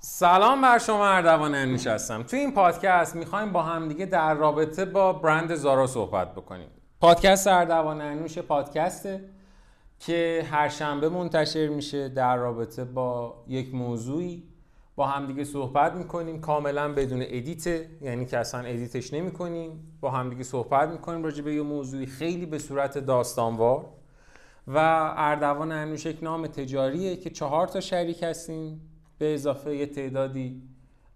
سلام بر شما اردوان انوش هستم. توی این پادکست می‌خوایم با همدیگه در رابطه با برند زارا صحبت بکنیم. پادکست اردوان انوش پادکسته که هر شنبه منتشر میشه در رابطه با یک موضوعی. با همدیگه صحبت می‌کنیم کاملا بدون edit یعنی که اصلا edit ش نمی‌کنیم. با همدیگه صحبت می‌کنیم راجع به یه موضوعی خیلی به صورت داستانوار. و اردوان انوش یک نام تجاریه که چهار تا شریک هستیم. به اضافه یه تعدادی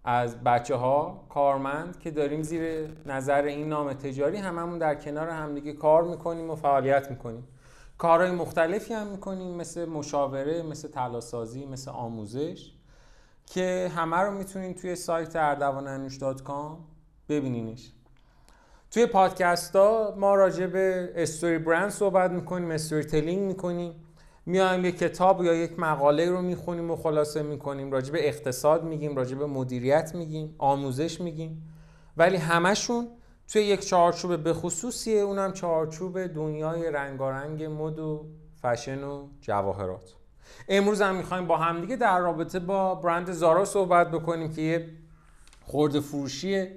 از بچه ها کارمند که داریم زیر نظر این نام تجاری هممون در کنار همدیگه کار می‌کنیم و فعالیت می‌کنیم. کارهای مختلفی هم می‌کنیم مثل مشاوره مثل تلاسازی مثل آموزش که همه رو می‌تونین توی سایت اردوانانوش.com ببینینش. توی پادکست ها ما راجع به استوری برند صحبت می‌کنیم استوری تلینگ می‌کنیم. میایم یک کتاب یا یک مقاله رو می‌خونیم و خلاصه می‌کنیم. راجع به اقتصاد میگیم راجع به مدیریت میگیم آموزش میگیم. ولی همشون توی یک چارچوب به خصوصیه اونم چارچوب دنیای رنگارنگ مد و فشن و جواهرات. امروز هم می‌خوایم با همدیگه در رابطه با برند زارا صحبت بکنیم که یه خورده فروشیه.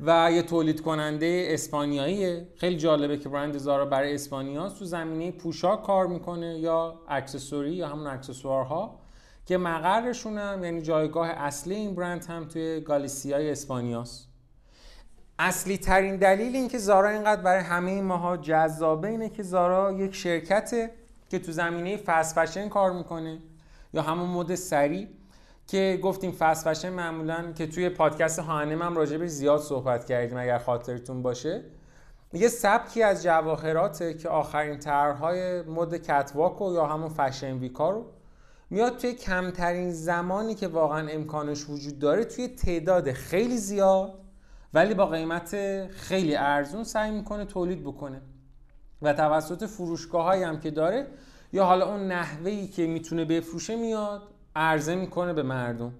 و یه تولید کننده اسپانیاییه. خیلی جالبه که برند زارا برای اسپانیا تو زمینه پوشاک کار می‌کنه یا اکسسوری یا همون اکسسوارها که مقرشون هم یعنی جایگاه اصلی این برند هم توی گالیسیای اسپانیاست. اصلی ترین دلیل این که زارا اینقدر برای همه ماها جذابه اینه که زارا یک شرکته که تو زمینه فست فشن کار می‌کنه یا همون مد سری. که گفتیم فست فشن معمولا که توی پادکست هانم هم راجبش زیاد صحبت کردیم اگر خاطرتون باشه. یه سبکی از جواهراته که آخرین طرحهای مد کتواکو یا همون فشن ویکا رو میاد توی کمترین زمانی که واقعا امکانش وجود داره توی تعداد خیلی زیاد ولی با قیمت خیلی ارزون سعی می‌کنه تولید بکنه. و توسط فروشگاه هم که داره یا حالا اون نحوهی که می‌تونه بفروشه میاد. عرضه می‌کنه به مردم.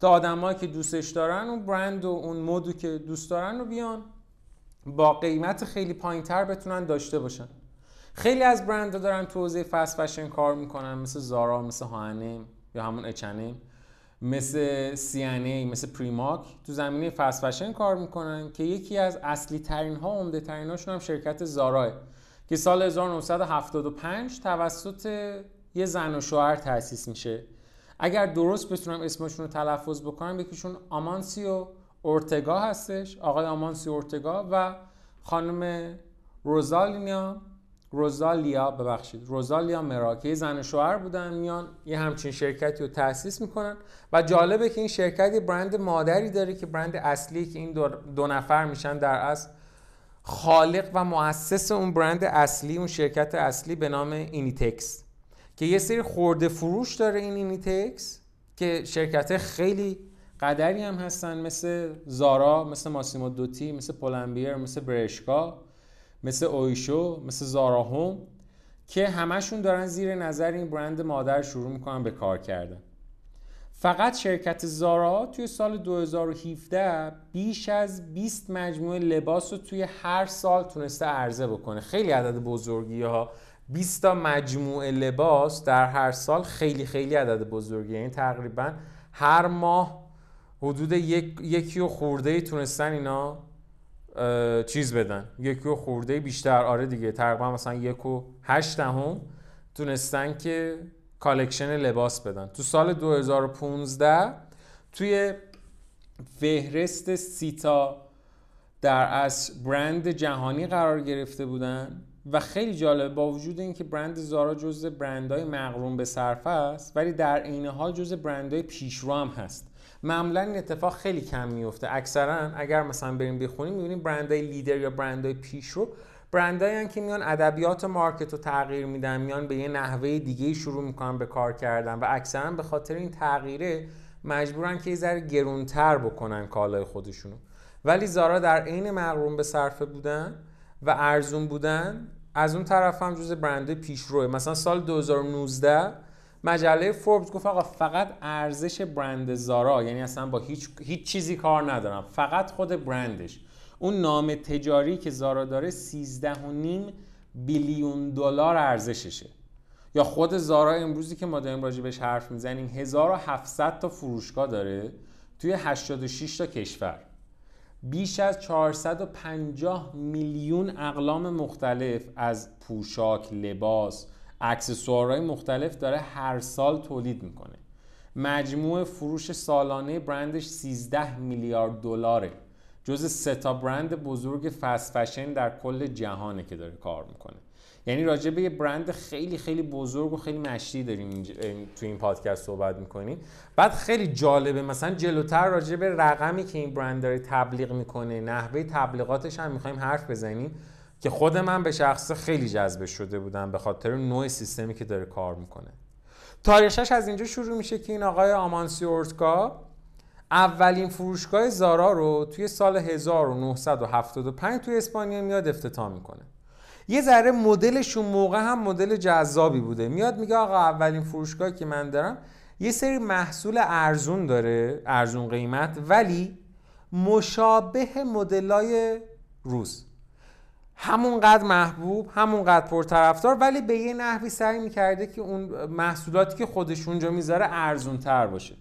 تا آدمایی که دوستش دارن اون برند و اون مدو که دوست دارن رو بیان با قیمت خیلی پایینتر بتونن داشته باشن. خیلی از برندها دارن تو حوزه فست فشن کار می‌کنن مثل زارا مثل هانم یا همون اچنم مثل سی مثل پریماک تو زمینه فست فشن کار می‌کنن که یکی از اصلی ترین ها عمده ترین هاشون هم شرکت زاراه که سال 1975 توسط یه زن و شوهر تأسیس میشه. اگر درست بتونم اسمشون رو تلفظ بکنم یکیشون آمانسیو اورتگا هستش آقای آمانسیو اورتگا و خانم روزالینیا روزالیا ببخشید روزالیا مرا که یه زن شوهر بودن میان یه همچین شرکتی رو تأسیس می‌کنن و جالبه که این شرکت یه برند مادری داره که برند اصلی که این دو نفر میشن در اصل خالق و مؤسس اون برند اصلی اون شرکت اصلی به نام ایندیتکس. که یه سری خورده فروش داره این ایندیتکس که شرکت خیلی قدری هم هستن مثل زارا مثل ماسیمو دوتی مثل پولنبیر مثل برشکا مثل اویشو مثل زارا هوم که همشون دارن زیر نظر این برند مادر شروع می‌کنن به کار کردن. فقط شرکت زارا توی سال 2017 بیش از 20 مجموعه لباس رو توی هر سال تونسته عرضه بکنه. خیلی عدد بزرگی ها 20 تا مجموعه لباس در هر سال خیلی خیلی عدد بزرگی یعنی تقریبا هر ماه حدود یک، یکی و خورده ای تونستن اینا چیز بدن. یکی و خورده بیشتر. آره دیگه تقریبا مثلا یک و هشت هم تونستن که collection لباس بدن. تو سال 2015 توی فهرست سی تا در از برند جهانی قرار گرفته بودن. و خیلی جالب با وجود اینکه برند زارا جزء برندهای مقرون به صرفه است ولی در عین حال جزء برندهای پیشرو هم هست. معمولا این اتفاق خیلی کم میفته اکثرا اگر مثلا بریم بخونیم می‌بینیم برندهای لیدر یا برندهای پیشرو برندایی که میان ادبیات مارکت رو تغییر میدن میان به یه نحوه دیگه شروع می‌کنن به کار کردن و اکثرا به خاطر این تغییره مجبورن که یه ذره گرونتر بکنن کالای خودشونو. ولی زارا در عین مقرون به صرفه بودن. و ارزون بودن از اون طرف هم جز برند پیشروه مثلا سال 2019 مجله فوربس گفت آقا فقط ارزش برند زارا یعنی اصلا با هیچ, هیچ چیزی کار ندارم. فقط خود برندش. اون نام تجاری که زارا داره 13 بیلیون دلار ارزششه. یا خود زارا امروزی که ما داریم راجع بهش حرف می‌زنیم 1700 تا فروشگاه داره توی 86 تا کشور. بیش از 450 میلیون اقلام مختلف از پوشاک، لباس، اکسسوارهای مختلف داره هر سال تولید می‌کنه. مجموع فروش سالانه برندش 13 میلیارد دلاره. جز سه تا برند بزرگ فست فشن در کل جهانه که داره کار می‌کنه. یعنی راجع به یه برند خیلی خیلی بزرگ و خیلی مشتی داریم تو این پادکست صحبت می‌کنیم. بعد خیلی جالبه مثلا جلوتر راجع به رقمی که این برند داره تبلیغ می‌کنه نحوه تبلیغاتش هم می‌خوایم حرف بزنیم که خود من به شخص خیلی جذب شده بودم به خاطر نوع سیستمی که داره کار می‌کنه. تاریخش از اینجا شروع میشه که این آقای آمانسی اورتکا اولین فروشگاه زارا رو توی سال 1975 توی اسپانیا میاد افتتاح می‌کنه. یه ذره مدلشون موقع هم مدل جذابی بوده. میاد میگه آقا اولین فروشگاهی که من دارم یه سری محصول ارزون داره ارزون قیمت ولی مشابه مدلای روز. همونقدر محبوب همونقدر پرطرفدار ولی به یه نحوی سعی می‌کرده که اون محصولاتی که خودش اونجا می‌ذاره ارزون تر باشه.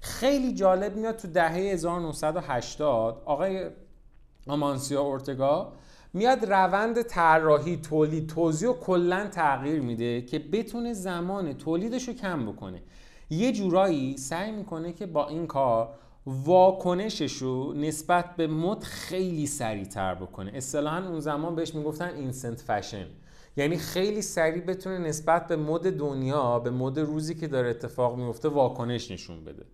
خیلی جالب میاد تو دهه 1980 آقای آمانسیا اورتگا میاد روند طراحی تولید توزیع کلا تغییر میده که بتونه زمان تولیدش رو کم بکنه. یه جورایی سعی می‌کنه که با این کار واکنشش رو نسبت به مد خیلی سریعتر بکنه. اصطلاحا اون زمان بهش می‌گفتن اینسنت فشن یعنی خیلی سریع بتونه نسبت به مد دنیا به مد روزی که داره اتفاق میفته واکنش نشون بده.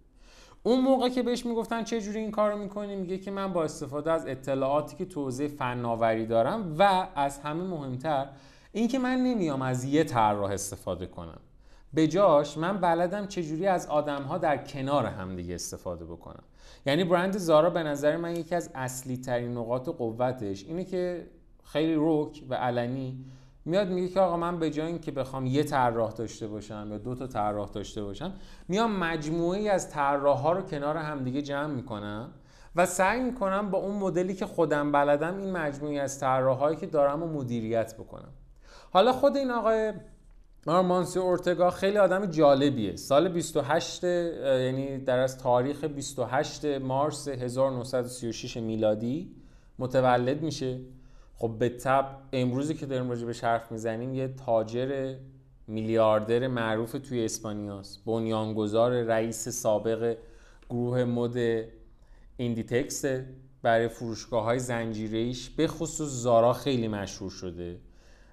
اون موقع که بهش می‌گفتن چه جوری این کارو می‌کنی میگه که من با استفاده از اطلاعاتی که توضیح فناوری دارم و از همه مهمتر اینکه من نمیام از یه طراح استفاده کنم. به جاش من بلدم چجوری از آدم ها در کنار همدیگه استفاده بکنم. یعنی برند زارا به نظر من یکی از اصلی ترین نقاط قوتش اینه که خیلی روک و علنی میاد میگه که آقا من به جای اینکه بخوام یه طراح داشته باشم یا دو تا طراح داشته باشم میام مجموعی از طراح ها رو کنار همدیگه جمع می‌کنم و سعی می‌کنم با اون مدلی که خودم بلدم این مجموعی از طراحایی که دارم و مدیریت بکنم. حالا خود این آقای آمانسیو اورتگا خیلی آدم جالبیه. سال 28 یعنی در از تاریخ 28 مارس 1936 میلادی متولد میشه. خب به تب امروزی که داریم راجع به حرف می‌زنیم یه تاجر میلیاردر معروف توی اسپانیاست. بنیانگذار رئیس سابق گروه مد ایندیتکس برای فروشگاه های زنجیره‌ایش به خصوص زارا خیلی مشهور شده.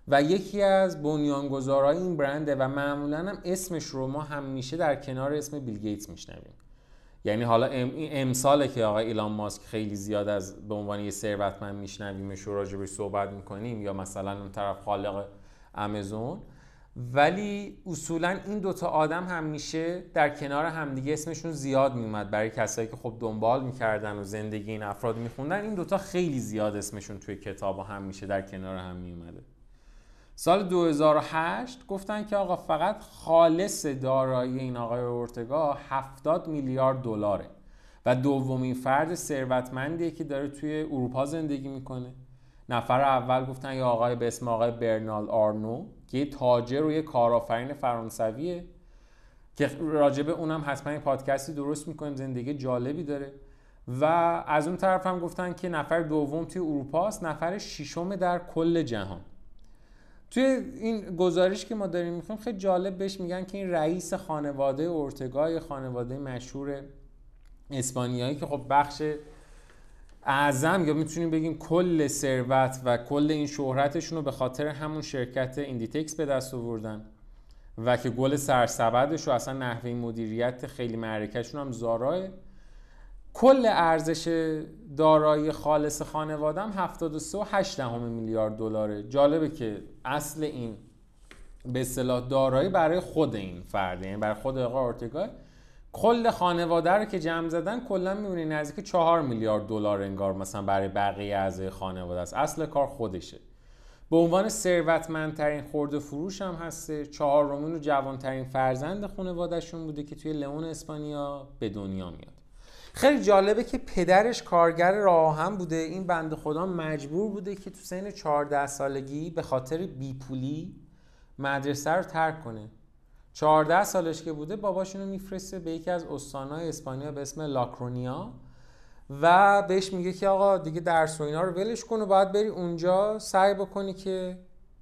و یکی از بنیانگذارهای این برنده و معمولا هم اسمش رو ما همیشه در کنار اسم بیل گیتس میشنویم. یعنی حالا امساله که آقای ایلان ماسک خیلی زیاد از به عنوان یه ثروتمند میشنویمش و راجبش صحبت می‌کنیم یا مثلا اون طرف خالق امازون. ولی اصولا این دوتا آدم همیشه در کنار همدیگه اسمشون زیاد میومد برای کسایی که خب دنبال می‌کردن و زندگی این افراد میخوندن این دوتا خیلی زیاد اسمشون توی کتاب همیشه در کنار هم میومده سال 2008 گفتن که آقا فقط خالص دارایی این آقای اورتگا 70 میلیارد دلاره. و دومین فرد ثروتمندیه که داره توی اروپا زندگی می‌کنه. نفر اول گفتن یه آقای به اسم آقای برنال آرنو که یه تاجر و یه کارآفرین فرانسویه که راجبه اونم حتما یه پادکستی درست می‌کنیم زندگی جالبی داره. و از اون طرف هم گفتن که نفر دوم توی اروپا است نفر ششم در کل جهان. توی این گزارش که ما داریم می‌خوایم خیلی جالب بهش میگن که این رئیس خانواده اورتگای خانواده مشهور اسپانیایی که خب بخش اعظم یا می‌تونیم بگیم کل ثروت و کل این شهرتشون رو به خاطر همون شرکت ایندیتکس به دست آوردن و که گل سرسبدش و اصلا نحوه مدیریت خیلی معرکهشون هم زارا کل ارزش دارایی خالص خانوادم 73.8 میلیارد دلاره. جالبه که اصل این به اصطلاح دارایی برای خود این فرده یعنی برای خود آقا اورتگا کل خانواده رو که جمع زدن کلا می‌بینی نزدیک 4 میلیارد دلار انگار مثلا برای بقیه اعضای خانواده است. اصل کار خودشه. به عنوان ثروتمندترین خورده فروش هم هسته. چهارمین و جوانترین فرزند خانوادهشون بوده که توی لئون اسپانیا به دنیا میاد. خیلی جالبه که پدرش کارگر راه هم بوده. این بند خدا مجبور بوده که تو سن 14 سالگی به خاطر بیپولی مدرسه رو ترک کنه. 14 سالش که بوده باباشونو میفرسته به یکی از استانهای اسپانیا به اسم لاکرونیا و بهش میگه که آقا دیگه درس و اینا رو ولش کن و باید بری اونجا سعی بکنی که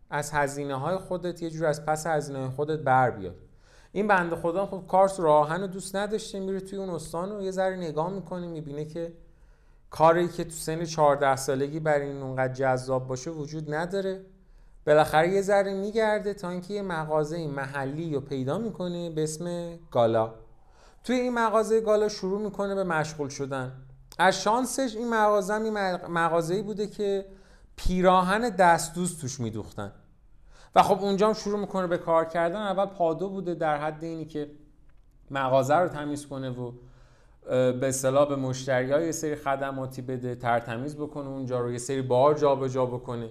از هزینه های خودت یه جور از پس هزینه های خودت بر بیاد. این بنده خدا خب کارس راهن رو دوست نداشته میره توی اون استان و یه ذره نگاه می‌کنه می‌بینه که کاری که تو سن 14 سالگی برای این اونقدر جذاب باشه وجود نداره. بالاخره یه ذره میگرده تا اینکه یه مغازه محلی رو پیدا می‌کنه به اسم گالا. توی این مغازه گالا شروع می‌کنه به مشغول شدن. از شانسش این مغازه این مغازه‌ای بوده که پیراهن دستدوز توش میدوختن. و خب اونجا هم شروع می‌کنه به کار کردن. اول پادو بوده در حد اینی که مغازه رو تمیز کنه و به اصطلاح به مشتری یه سری خدماتی بده ترتمیز بکنه اونجا رو یه سری بار جابجا جا بکنه.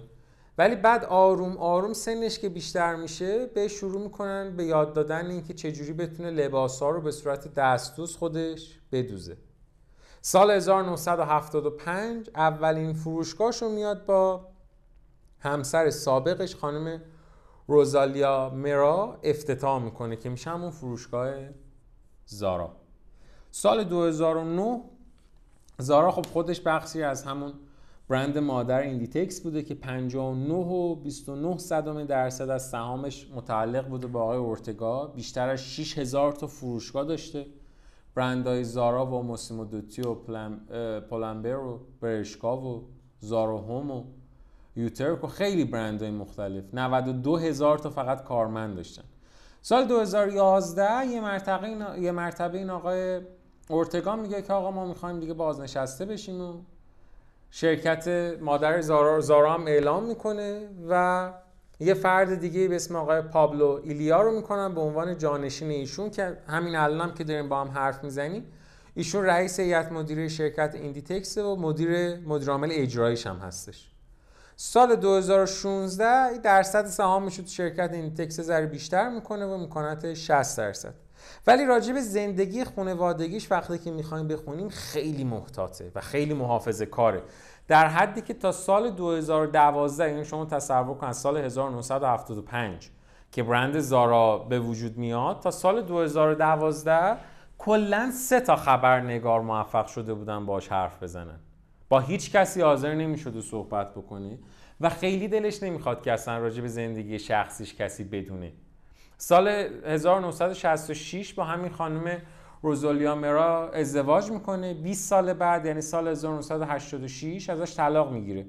ولی بعد آروم آروم سنش که بیشتر میشه به شروع می‌کنن به یاد دادن اینکه چجوری بتونه لباسا رو به صورت دستدوز خودش بدوزه. سال 1975 اولین فروشگاهش رو میاد با همسر سابقش خانم روزالیا مرا افتتاح می‌کنه که میشه همون فروشگاه زارا. سال 2009 زارا خب خودش بخشی از همون برند مادر ایندیتکس بوده که 59 و 29 صدم درصد از سهامش متعلق بوده با آقای اورتگا. بیشتر از 6000 تا فروشگاه داشته. برندهای زارا و موسیمو دوتی و پولمبر و برشکا و زارا هوم و یوترک و خیلی برندهای مختلف. 92 هزار تا فقط کارمند داشتن. سال 2011 یه مرتبه این, یه مرتبه این آقای اورتگا میگه که آقا ما می‌خوایم دیگه بازنشسته بشیم و شرکت مادر زارا, زارا هم اعلام می‌کنه و یه فرد دیگه به اسم آقای پابلو ایلیا رو می‌کنن به عنوان جانشین ایشون که همین الان هم که داریم با هم حرف می‌زنیم. ایشون رئیس هیئت مدیره شرکت ایندیتکس و مدیر مدیرعامل اجراییش هم هستش. سال 2016 درصد سهامش تو شرکت ایندیتکس ذره بیشتر می‌کنه و می‌کنه 60 درصد. ولی راجع به زندگی خانوادگیش وقتی که می‌خوایم بخونیم خیلی محتاطه و خیلی محافظه کاره. در حدی که تا سال 2012 یعنی شما تصور کن سال 1975 که برند زارا به وجود میاد تا سال 2012 کلا سه تا خبرنگار موفق شده بودن باش حرف بزنن. با هیچ کسی حاضر نمی‌شد صحبت بکنه و خیلی دلش نمی‌خواد که اصلا راجع به زندگی شخصیش کسی بدونه. سال 1966 با همین خانم روزولیا مرا ازدواج می‌کنه. 20 سال بعد یعنی سال 1986 ازش طلاق می‌گیره.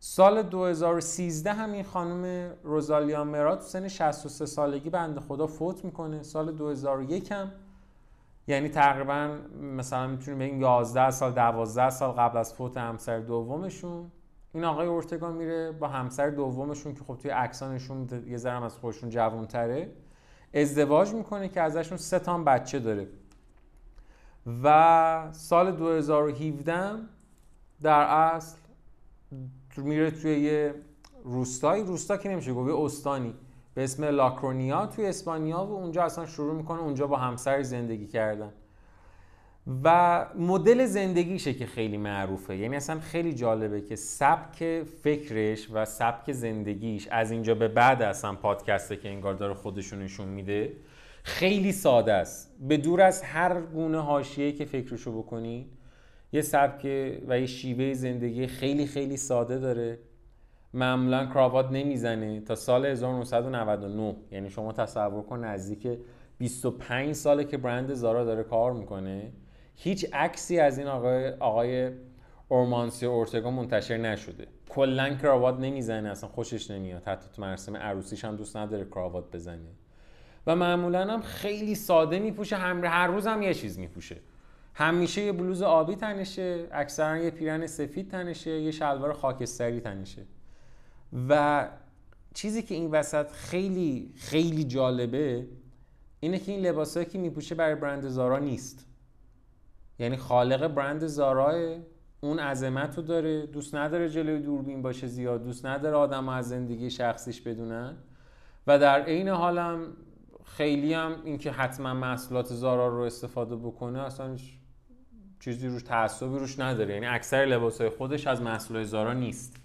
سال 2013 همین خانم روزالیا مرا تو سن 63 سالگی بنده خدا فوت می‌کنه. سال 2001 هم یعنی تقریبا مثلا می‌تونیم بگیم 11 سال 12 سال قبل از فوت همسر دومشون. این آقای اورتگا میره با همسر دومشون که خب توی عکسانشون یه ذره از خودشون جوانتره ازدواج می‌کنه که ازشون سه تا بچه داره. و سال 2017 در اصل میره توی یه روستایی. روستا که نمیشه گفت استانی. به اسم لاکرونیا توی اسپانیا و اونجا اصلا شروع می‌کنه اونجا با همسر زندگی کردن. و مدل زندگیشه که خیلی معروفه. یعنی اصلا خیلی جالبه که سبک فکرش و سبک زندگیش از اینجا به بعد اصلا پادکسته که انگار داره خودشون نشون میده خیلی ساده است. به دور از هر گونه حاشیه که فکرشو بکنی یه سبک و یه شیوه زندگی خیلی خیلی ساده داره. معمولا کراوات نمی‌زنه تا سال 1999 یعنی شما تصور کن نزدیک 25 ساله که برند زارا داره کار می‌کنه. هیچ عکسی از این آقای آقای اورمانسی اورتگا منتشر نشده. کلا کراوات نمی‌زنه اصلا خوشش نمیاد. حتی تو مراسم عروسیش هم دوست نداره کراوات بزنه. و معمولا هم خیلی ساده میپوشه. هم هر روز هم یه چیز میپوشه. همیشه یه بلوز آبی تنشه اکثرا یه پیرن سفید تنشه یه شلوار خاکستری تنشه. و چیزی که این وسط خیلی خیلی جالبه اینه که این لباسایی که میپوشه برای برند زارا نیست. یعنی خالق برند زارا اون عظمت رو داره. دوست نداره جلوی دوربین باشه زیاد. دوست نداره آدم از زندگی شخصیش بدونن. و در عین حالم خیلی هم اینکه حتما محصولات زارا رو استفاده بکنه اصلا چیزی روش تعصبی روش نداره. یعنی اکثر لباسای خودش از محصولات زارا نیست.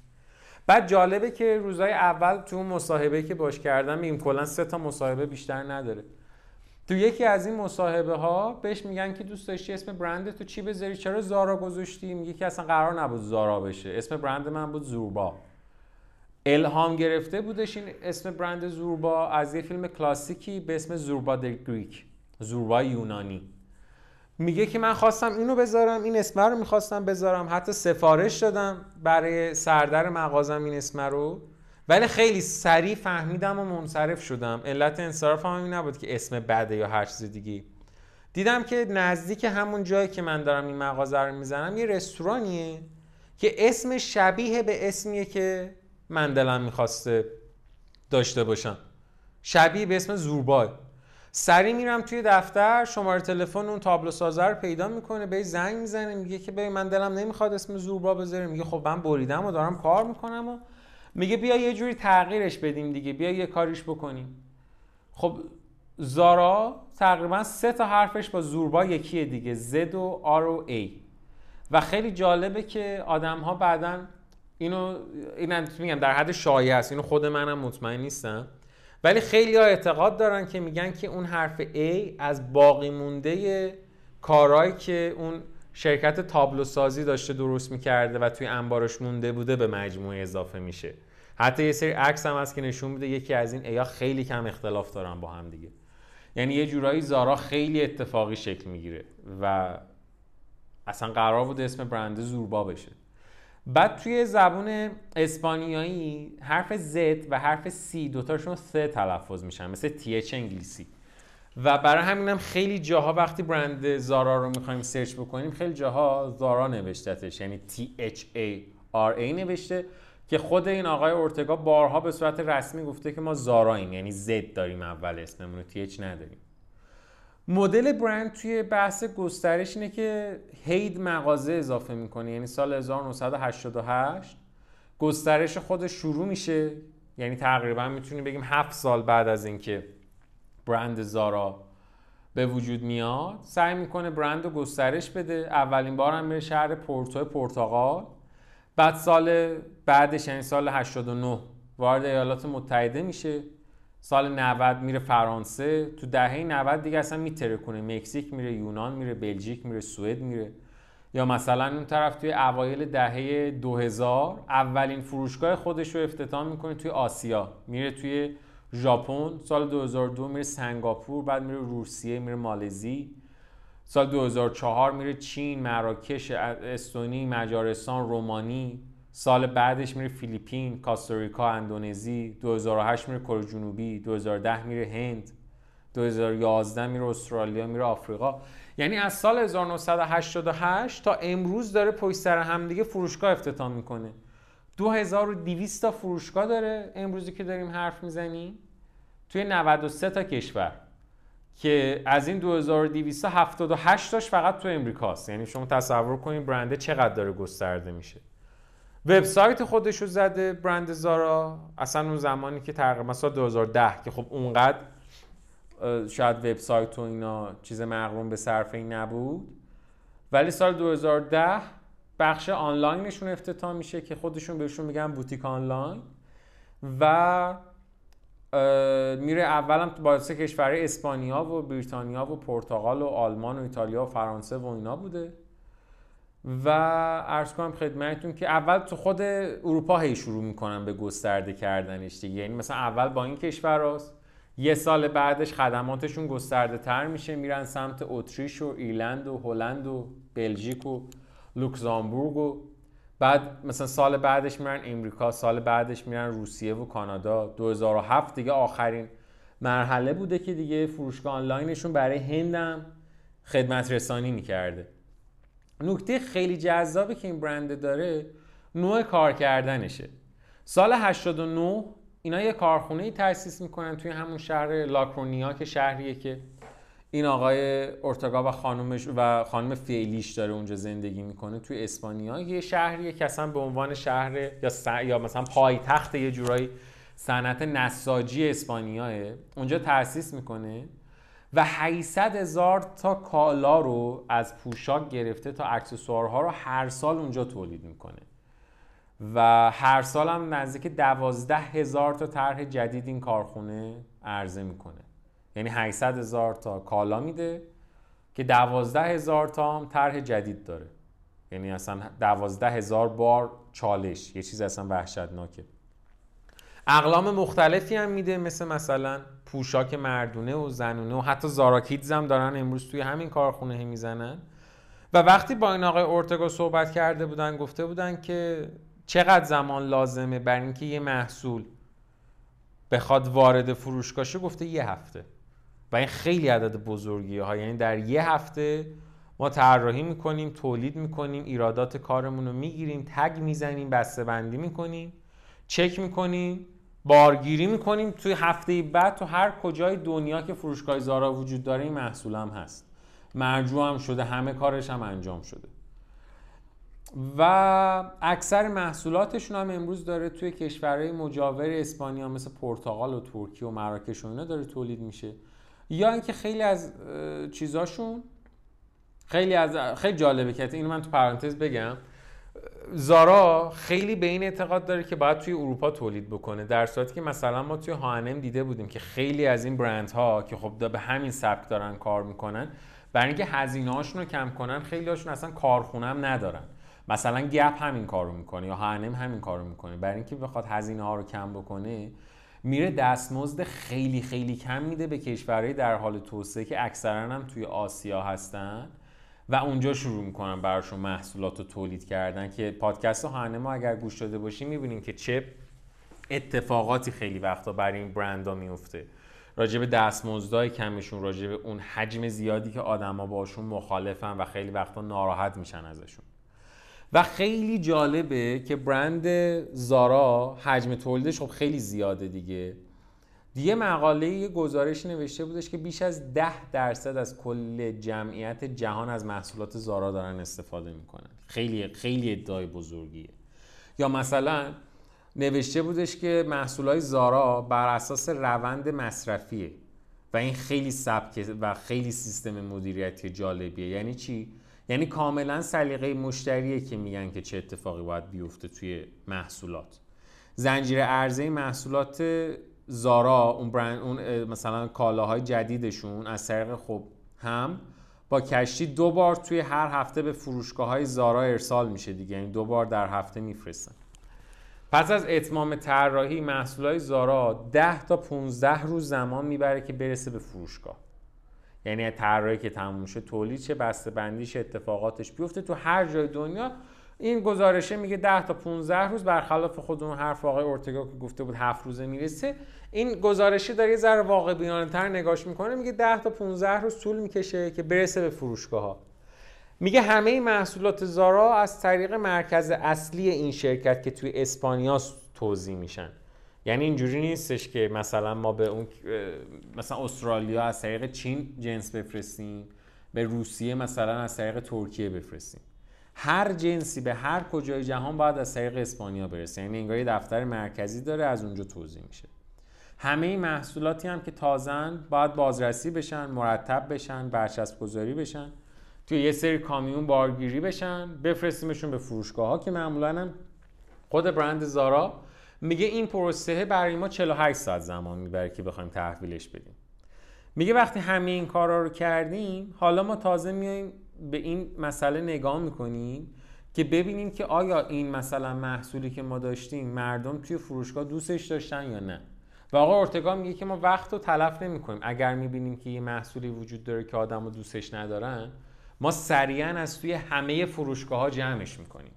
بعد جالبه که روزای اول تو مصاحبه که باش کردم میگیم کلا سه تا مصاحبه بیشتر نداره. تو یکی از این مصاحبه ها بهش میگن که دوست داشتی اسم برند تو چی بذاری؟ چرا زارا گذاشتی؟ میگه که اصلا قرار نبود زارا بشه. اسم برند من بود زوربا. الهام گرفته بودش این اسم برند زوربا از یه فیلم کلاسیکی به اسم زوربا در گریک. زوربا یونانی. میگه که من خواستم اینو بذارم این اسم رو می‌خواستم بذارم. حتی سفارش دادم برای سردر مغازم این اسم رو. ولی خیلی سریع فهمیدم و منصرف شدم. علت انصرافم این نبود که اسم بده یا هر چیز دیگه. دیدم که نزدیک همون جایی که من دارم این مغازه رو می‌زنم یه رستورانیه که اسم شبیه به اسمیه که من دلم می‌خواسته داشته باشم. شبیه به اسم زوربای. سری میرم توی دفتر شماره تلفن اون تابلو سازه رو پیدا می‌کنه به زنگ می‌زنه میگه که ببین من دلم نمی‌خواد اسم زوربا بذاره میگه خب من بریدم و دارم کار می‌کنم و میگه بیا یه جوری تغییرش بدیم دیگه بیا یه کاریش بکنیم. خب زارا تقریبا سه تا حرفش با زوربا یکیه دیگه زد و آر و ای و خیلی جالبه که آدم ها بعدا اینو این میگم در حد شایع است اینو خود منم مطمئن نیستم. ولی خیلی ها اعتقاد دارن که میگن که اون حرف A از باقی مونده کارهایی که اون شرکت تابلو سازی داشته درست می‌کرده و توی انبارش مونده بوده به مجموعه اضافه میشه. حتی یه سری عکس هم هست که نشون میده یکی از این ایا خیلی کم اختلاف دارن با هم دیگه. یعنی یه جورایی زارا خیلی اتفاقی شکل می‌گیره و اصلا قرار بود اسم برند زوربا بشه. بعد توی زبون اسپانیایی حرف Z و حرف C دوتاشون س تلفظ میشن مثل TH انگلیسی. و برای همینم خیلی جاها وقتی برند زارا رو می‌خوایم سرچ بکنیم خیلی جاها زارا نوشتتش یعنی T H A R A نوشته که خود این آقای اورتگا بارها به صورت رسمی گفته که ما زارایم یعنی زد داریم اول اسممون رو TH نداریم. مدل برند توی بحث گسترش اینه که هید مغازه اضافه می‌کنه. یعنی سال 1988 گسترش خودش شروع میشه. یعنی تقریبا می‌تونیم بگیم هفت سال بعد از اینکه برند زارا به وجود میاد سعی می‌کنه برند رو گسترش بده. اولین بار هم میره شهر پورتو پرتغال بعد سال بعدش یعنی سال 89 وارد ایالات متحده میشه. سال 90 میره فرانسه تو دهه 90 دیگه اصلا میترکونه مکزیک میره یونان میره بلژیک میره سوئد میره. یا مثلا اون طرف توی اوایل دهه 2000 اولین فروشگاه خودش رو افتتاح می‌کنه توی آسیا. میره توی ژاپن سال 2002 میره سنگاپور بعد میره روسیه میره مالزی. سال 2004 میره چین مراکش استونی مجارستان رومانی. سال بعدش میره فیلیپین کاستاریکا اندونزی 2008 میره کره جنوبی 2010 میره هند 2011 میره استرالیا میره آفریقا. یعنی از سال 1988 تا امروز داره پشت سر هم دیگه فروشگاه افتتاح می‌کنه. 2200 تا فروشگاه داره امروزی که داریم حرف می‌زنیم توی 93 تا کشور که از این 2278 تاش فقط تو امریکاست. یعنی شما تصور کنید برنده چقدر داره گسترده میشه. وبسایت خودش رو زده برند زارا. اصلا اون زمانی که تقریبا سال 2010 که خب اونقدر شاید وبسایت و اینا چیز مقرون به صرفه نبود. ولی سال 2010 بخش آنلاینشون افتتاح میشه که خودشون بهشون میگن بوتیک آنلاین و میره اولم تو با کشور اسپانیا و بریتانیا و پرتغال و آلمان و ایتالیا و فرانسه و اینا بوده. و ارز کنم خدمتتون که اول تو خود اروپا هی شروع می‌کنن به گسترده کردنش دیگه. یعنی مثلا اول با این کشور راست یه سال بعدش خدماتشون گسترده تر میشه میرن سمت اتریش و ایرلند و هلند و بلژیک و لوکزامبورگ و بعد مثلا سال بعدش میرن امریکا سال بعدش میرن روسیه و کانادا. 2007 دیگه آخرین مرحله بوده که دیگه فروشگاه آنلاینشون برای هندم خدمت رسانی می‌کرده. نکته خیلی جذابی که این برند داره نوع کار کردنشه. سال 89 اینا یه کارخونه ای تأسیس می‌کنن توی همون شهر لاکرونیا که شهریه که این آقای اورتگا و خانومش و خانم فیلیش داره اونجا زندگی می‌کنه توی اسپانیا. یه شهریه که اصلا به عنوان شهر یا, یا مثلا پایتخت یه جورایی صنعت نساجی اسپانیاه اونجا تأسیس می‌کنه. و 800 هزار تا کالا رو از پوشاک گرفته تا اکسسوارها رو هر سال اونجا تولید می‌کنه. و هر سال هم نزدیک دوازده هزار تا طرح جدید این کارخونه عرضه می‌کنه. یعنی 800 هزار تا کالا میده که دوازده هزار تا هم طرح جدید داره. یعنی اصلا دوازده هزار بار چالش یه چیز اصلا وحشتناکه. اقلام مختلفی هم میده مثل مثلا پوشاک مردونه و زنونه و حتی زاراکیدز هم دارن امروز توی همین کارخونه می‌زنن. و وقتی با این آقای اورتگا صحبت کرده بودن گفته بودن که چقدر زمان لازمه بر اینکه یه محصول بخواد وارد فروشگاه گفته یه هفته. و این خیلی عدد بزرگی ها. یعنی در یه هفته ما طراحی می‌کنیم تولید می‌کنیم ایرادات کارمون رو می‌گیریم تگ می‌زنیم بسته بندی می‌کنیم چک می‌کنیم. بارگیری می‌کنیم توی هفته بعد تو هر کجای دنیا که فروشگاه زارا وجود داره این محصول هم هست. مرجوع هم شده همه کارش هم انجام شده. و اکثر محصولاتشون هم امروز داره توی کشورهای مجاور اسپانیا مثل پرتغال و ترکیه و مراکش و اینا داره تولید میشه. یا اینکه خیلی از چیزاشون خیلی از خیلی جالبه که اینو من تو پرانتز بگم. زارا خیلی به این اعتقاد داره که باید توی اروپا تولید بکنه در صورتی که مثلا ما توی هانم دیده بودیم که خیلی از این برندها که خب به همین سبک دارن کار می‌کنن برای اینکه هزینه هاشون رو کم کنن خیلی هاشون اصلا کارخونه هم ندارن. مثلا گپ همین کارو می‌کنه یا هانم همین کارو می‌کنه. برای اینکه بخواد هزینه ها رو کم بکنه میره دستمزد خیلی خیلی کم میده به کشورهای در حال توسعه که اکثرا هم توی آسیا هستن. و اونجا شروع می‌کنن براشون محصولات رو تولید کردن که پادکست هانه ما اگر گوش داده باشیم می‌بینیم که چه اتفاقاتی خیلی وقتا برای این برندها میفته راجع به دستمزدهای کمشون راجع به اون حجم زیادی که آدما باشون مخالفن و خیلی وقتا ناراحت میشن ازشون. و خیلی جالبه که برند زارا حجم تولیدش خب خیلی زیاده دیگه. دیگه مقاله یه گزارش نوشته بودش که بیش از ده درصد از کل جمعیت جهان از محصولات زارا دارن استفاده می‌کنن. خیلی خیلی ادعای بزرگیه. یا مثلا نوشته بودش که محصولات زارا بر اساس روند مصرفیه و این خیلی سبک و خیلی سیستم مدیریتی جالبیه. یعنی چی؟ یعنی کاملا سلیقه مشتریه که میگن که چه اتفاقی باید بیفته توی محصولات. زنجیره عرضه محصولات زارا اون برند اون مثلا کالاهای جدیدشون از طریق خب هم با کشتی دو بار توی هر هفته به فروشگاه های زارا ارسال میشه دیگه. یعنی دو بار در هفته میفرستن. پس از اتمام طراحی های زارا 10 تا 15 روز زمان می‌بره که برسه به فروشگاه. یعنی طراحی که تموم شه تولید چه بسته بندیش اتفاقاتش بیفته. تو هر جای دنیا این گزارشه میگه 10 تا 15 روز برخلاف خود اون حرف آقای اورتگا که گفته بود 7 روزه می‌رسه. این گزارشه داره یه ذره واقع بینانه تر نگاش می‌کنه میگه 10 تا 15 روز طول می‌کشه که برسه به فروشگاه ها میگه همه محصولات زارا از طریق مرکز اصلی این شرکت که توی اسپانیا توضیح میشن. یعنی اینجوری نیستش که مثلا ما به اون مثلا استرالیا از طریق چین جنس بفرستیم به روسیه مثلا از طریق ترکیه بفرستیم. هر جنسی به هر کجای جهان باید از طریق اسپانیا برسه. یعنی انگار دفتر مرکزی داره از اونجا توضیح میشه. همه محصولاتی هم که تازن باید بازرسی بشن مرتب بشن برچسب گذاری بشن توی یه سری کامیون بارگیری بشن بفرستیمشون به فروشگاه ها که معمولا هم خود برند زارا میگه این پروسه برای ما 48 ساعت زمان می‌بره که بخوایم تحویلش بدیم. میگه وقتی همه این کارا رو کردیم حالا ما تازه میایم به این مسئله نگاه می‌کنیم که ببینیم که آیا این مثلا محصولی که ما داشتیم مردم توی فروشگاه دوستش داشتن یا نه. و آقا ارتگا میگه که ما وقت رو تلف نمی کنیم اگر می‌بینیم که یه محصولی وجود داره که آدم رو دوستش ندارن ما سریعا از توی همه فروشگاه ها جمعش می‌کنیم.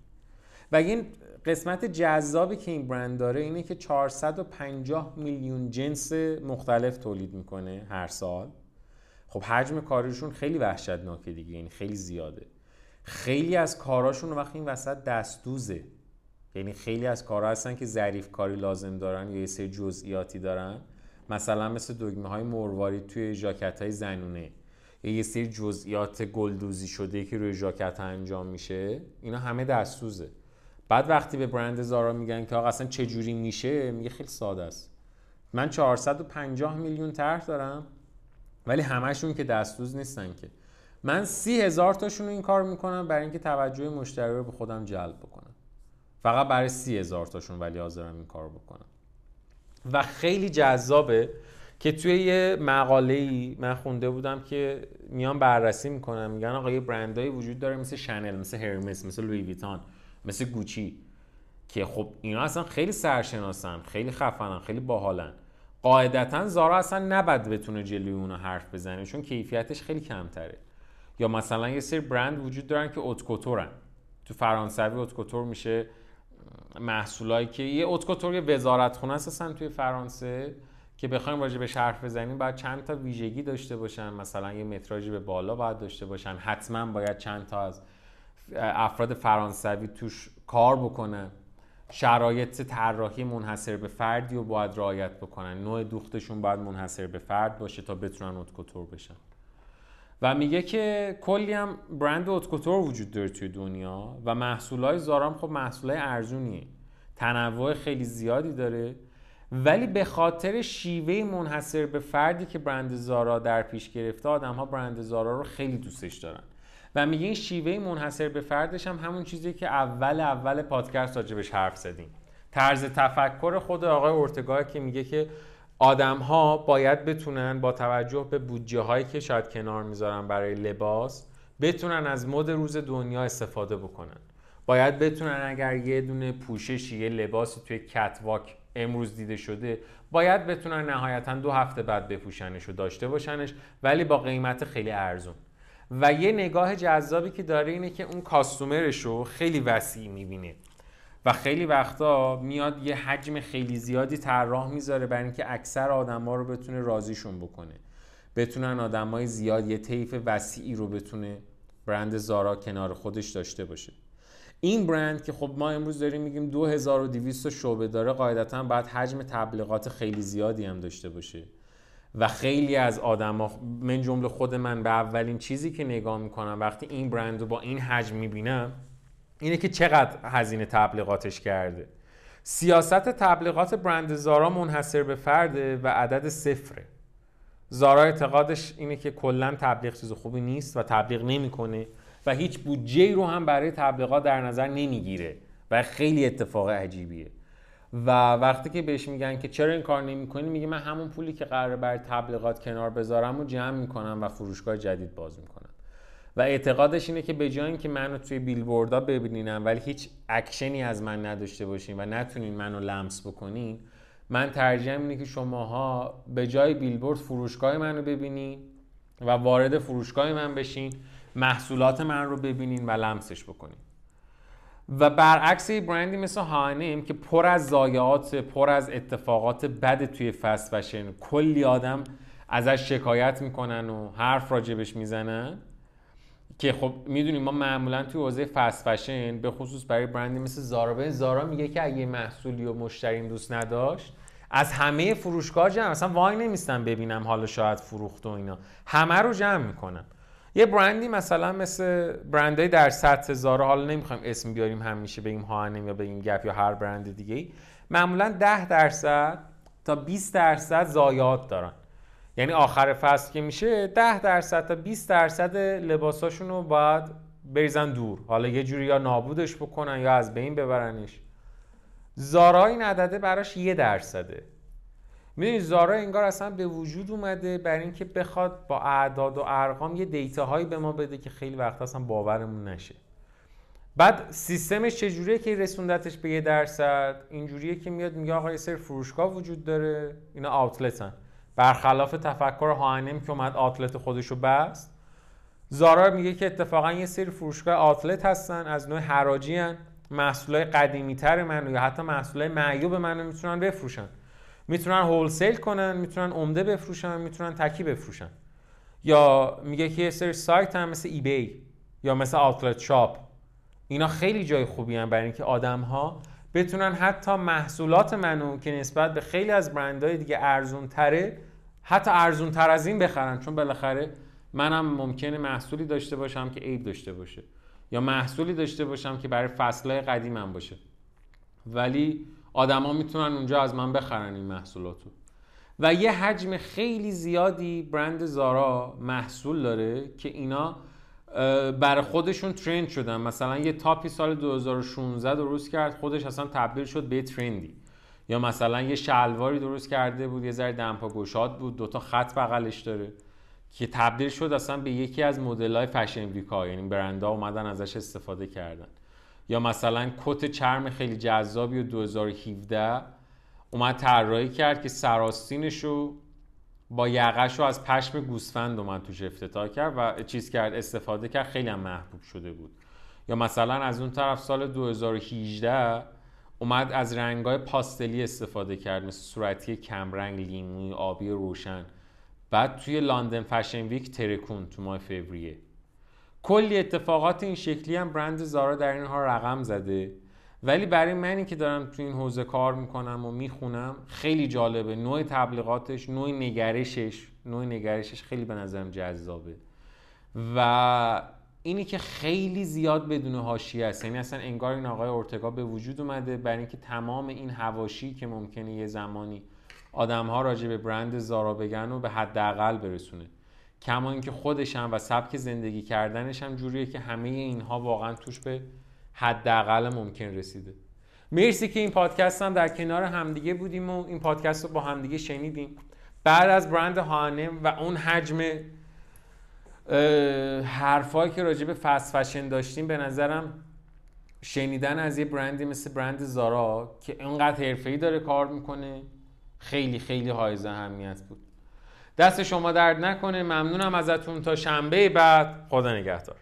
و این قسمت جذابی که این برند داره اینه که 450 میلیون جنس مختلف تولید می‌کنه هر سال. خب حجم کارشون خیلی وحشتناکه دیگه یعنی خیلی زیاده. خیلی از کاراشون وقتی این وسط دستوزه. یعنی خیلی از کارها هستن که ظریف کاری لازم دارن یا یه سری جزئیاتی دارن. مثلا مثل دگمه های مروارید توی ژاکت های زنونه. یا یه سری جزئیات گلدوزی شده که روی ژاکت انجام میشه. اینا همه دستوزه. بعد وقتی به برند زارا میگن که آقا اصلا چه جوری میشه میگه خیلی ساده است. من 450 میلیون طرح دارم ولی همشون که دستوز نیستن که. من سی هزار تاشون این کار می‌کنم برای اینکه توجه مشتری رو به خودم جلب بکنم. فقط برای سی هزار تاشون ولی حاضرم این کار بکنم و خیلی جذابه که توی یه مقاله ای من خونده بودم که میان بررسی می‌کنم میگن آقا یه برندهایی وجود داره مثل شنل مثل هرمس مثل لوی ویتان مثل گوچی که خب اینا اصلا خیلی سرشناسن خیلی خفنن خیلی باحالن. قاعدتا زارا اصلا نبد بتونه جلوی اونا حرف بزنه چون کیفیتش خیلی کمتره. یا مثلا یه سری برند وجود دارن که اتکوتورن. تو فرانسوی اتکوتور میشه محصولایی که یه اتکوتور یه وزارت خونه اصلا توی فرانسه که بخوایم راجع به حرف بزنیم باید چند تا ویژگی داشته باشن. مثلا یه متراژی به بالا باید داشته باشن. حتما باید چند تا از افراد فرانسوی توش کار بکنن. شرایط طراحی منحصر به فردی رو باید رعایت بکنن. نوع دوختشون باید منحصر به فرد باشه تا بتونن اتکوتور بشن. و میگه که کلی هم برند اتکوتور وجود داره توی دنیا و محصولای زارام خب محصولای ارزونیه. تنوع خیلی زیادی داره. ولی به خاطر شیوه منحصر به فردی که برند زارا در پیش گرفته آدم ها برند زارا رو خیلی دوستش دارن. و میگه این شیوه منحصر به فردش هم همون چیزی که اول اول پادکست راجبش حرف زدیم. طرز تفکر خود آقای اورتگاه که میگه که آدم ها باید بتونن با توجه به بودجه هایی که شاید کنار می‌ذارن برای لباس بتونن از مد روز دنیا استفاده بکنن. باید بتونن اگر یه دونه پوششی یه لباسی توی کتواک امروز دیده شده باید بتونن نهایتا دو هفته بعد بپوشنش و داشته باشنش ولی با قیمت خیلی ارزون. و یه نگاه جذابی که داره اینه که اون کاستومرش رو خیلی وسیع می‌بینه. و خیلی وقتا میاد یه حجم خیلی زیادی طراح می‌ذاره برای اینکه اکثر آدما رو بتونه راضیشون بکنه. بتونن آدمای زیاد یه طیف وسیعی رو بتونه برند زارا کنار خودش داشته باشه. این برند که خب ما امروز داریم میگیم 2200 شعبه داره قاعدتا باید حجم تبلیغات خیلی زیادی هم داشته باشه. و خیلی از آدما من جمله خود من به اولین چیزی که نگاه می‌کنم وقتی این برند رو با این حجم می‌بینم اینه که چقدر هزینه تبلیغاتش کرده. سیاست تبلیغات برند زارا منحصر به فرده و عدد صفره. زارا اعتقادش اینه که کلا تبلیغ چیز خوبی نیست و تبلیغ نمی‌کنه و هیچ بودجه رو هم برای تبلیغات در نظر نمی‌گیره و خیلی اتفاق عجیبیه. و وقتی که بهش میگن که چرا این کار نمی‌کنی میگه من همون پولی که قراره برای تبلیغات کنار بذارم و جمع می‌کنم و فروشگاه جدید باز می‌کنم. و اعتقادش اینه که به جای اینکه منو توی بیلبوردها ببینینم ولی هیچ اکشنی از من نداشته باشین و نتونین منو لمس بکنین من ترجیحم اینه که شماها به جای بیلبورد فروشگاه منو ببینین و وارد فروشگاه من بشین محصولات من رو ببینین و لمسش بکنین. و برعکس برندی مثل هانم که پر از ضایعات پر از اتفاقات بد توی فست فشن کلی آدم ازش شکایت می‌کنن و حرف راجبش می‌زنن که خب می‌دونیم ما معمولا توی حوزه فست فشن به خصوص برای برندی مثل زارا به زارا میگه که اگه محصولی و مشتریم دوست نداشت از همه فروشگاه جمع اصلا وای نمیستم ببینم حالا شاید فروخت و اینا. همه رو جمع می‌کنم. یه برندی مثلا مثل برندهای در سطح زارا حالا نمی‌خوایم اسم بیاریم همیشه بگیم هانم یا بگیم گپ یا هر برند دیگه ای معمولا 10 درصد تا 20 درصد زایات دارن. یعنی آخر فصل که میشه 10 درصد تا 20 درصد لباساشون رو باید بریزن دور. حالا یه جوری یا نابودش بکنن یا از بین ببرنش. زارا این عدده براش یه درصده. می‌دونی زارا انگار اصلا به وجود اومده برای اینکه بخواد با اعداد و ارقام یه دیتاهایی به ما بده که خیلی وقت اصلا باورمون نشه. بعد سیستمش چجوریه که رسوندتش به یه درصد؟ اینجوریه که میاد میگه آقا یه سری فروشگاه وجود داره اینا آوتلتن. برخلاف تفکر هانم که اومد آتلت خودشو بست زارا میگه که اتفاقا یه سری فروشگاه آتلت هستن از نوع حراجی هن. محصولای قدیمی تر منو یا حتی محصولای معیوب منو می‌تونن بفروشن. می‌تونن هولسیل کنن می‌تونن عمده بفروشن می‌تونن تکی بفروشن. یا میگه که یه سری سایت هم مثل ای بی یا مثل آتلت شاپ اینا خیلی جای خوبی هم برای اینکه آدم ها بتونن حتی محصولات منو که نسبت به خیلی از برندهای دیگه ارزون تره حتی ارزون تر از این بخرن. چون بالاخره منم ممکنه محصولی داشته باشم که عیب داشته باشه یا محصولی داشته باشم که برای فصلهای قدیمم باشه. ولی آدما می‌تونن اونجا از من بخرن این محصولاتو. و یه حجم خیلی زیادی برند زارا محصول داره که اینا برای خودشون ترند شدن. مثلا یه تاپی سال 2016 درست کرد خودش اصلا تبدیل شد به ترندی یا مثلا یه شلواری درست کرده بود یه ذره دمپا گشاد بود دوتا خط بغلش داره که تبدیل شد اصلا به یکی از مدل های فشن ویکا یعنی برندها اومدن ازش استفاده کردن. یا مثلا کت چرم خیلی جذابی و 2017 اومد طراحی کرد که سراستینش رو با یقش رو از پشم گوسفند اومد توش افتتاح کرد و چیز کرد استفاده کرد خیلی هم محبوب شده بود. یا مثلا از اون طرف سال 2018 اومد از رنگای پاستلی استفاده کرد مثل صورتی کمرنگ لیموی آبی روشن. بعد توی لندن فشن ویک ترکون تو ماه فوریه. کلی اتفاقات این شکلی هم برند زارا در اینها رقم زده. ولی برای منی که دارم تو این حوزه کار می‌کنم و می‌خونم خیلی جالبه. نوع تبلیغاتش نوع نگرشش نوع نگرشش خیلی به نظرم جذابه. و اینی که خیلی زیاد بدون هاشی است. یعنی اصلا انگار این آقای اورتگا به وجود اومده برای اینکه تمام این هواشی که ممکنه یه زمانی آدم ها راجع به برند زارا بگن و به حداقل برسونه. کما اینکه خودش هم و سبک زندگی کردنش هم جوریه که همه اینها واقعا توش به حداقل ممکن رسیده. مرسی که این پادکست هم در کنار همدیگه بودیم و این پادکست رو با همدیگه شنیدیم. بعد از برند هانم و اون حجم حرفایی که راجع به فست فشن داشتیم به نظرم شنیدن از یه برندی مثل برند زارا که اینقدر حرفه‌ای داره کار می‌کنه خیلی خیلی حائز اهمیت بود. دست شما درد نکنه. ممنونم ازتون. تا شنبه بعد خدا نگهدار.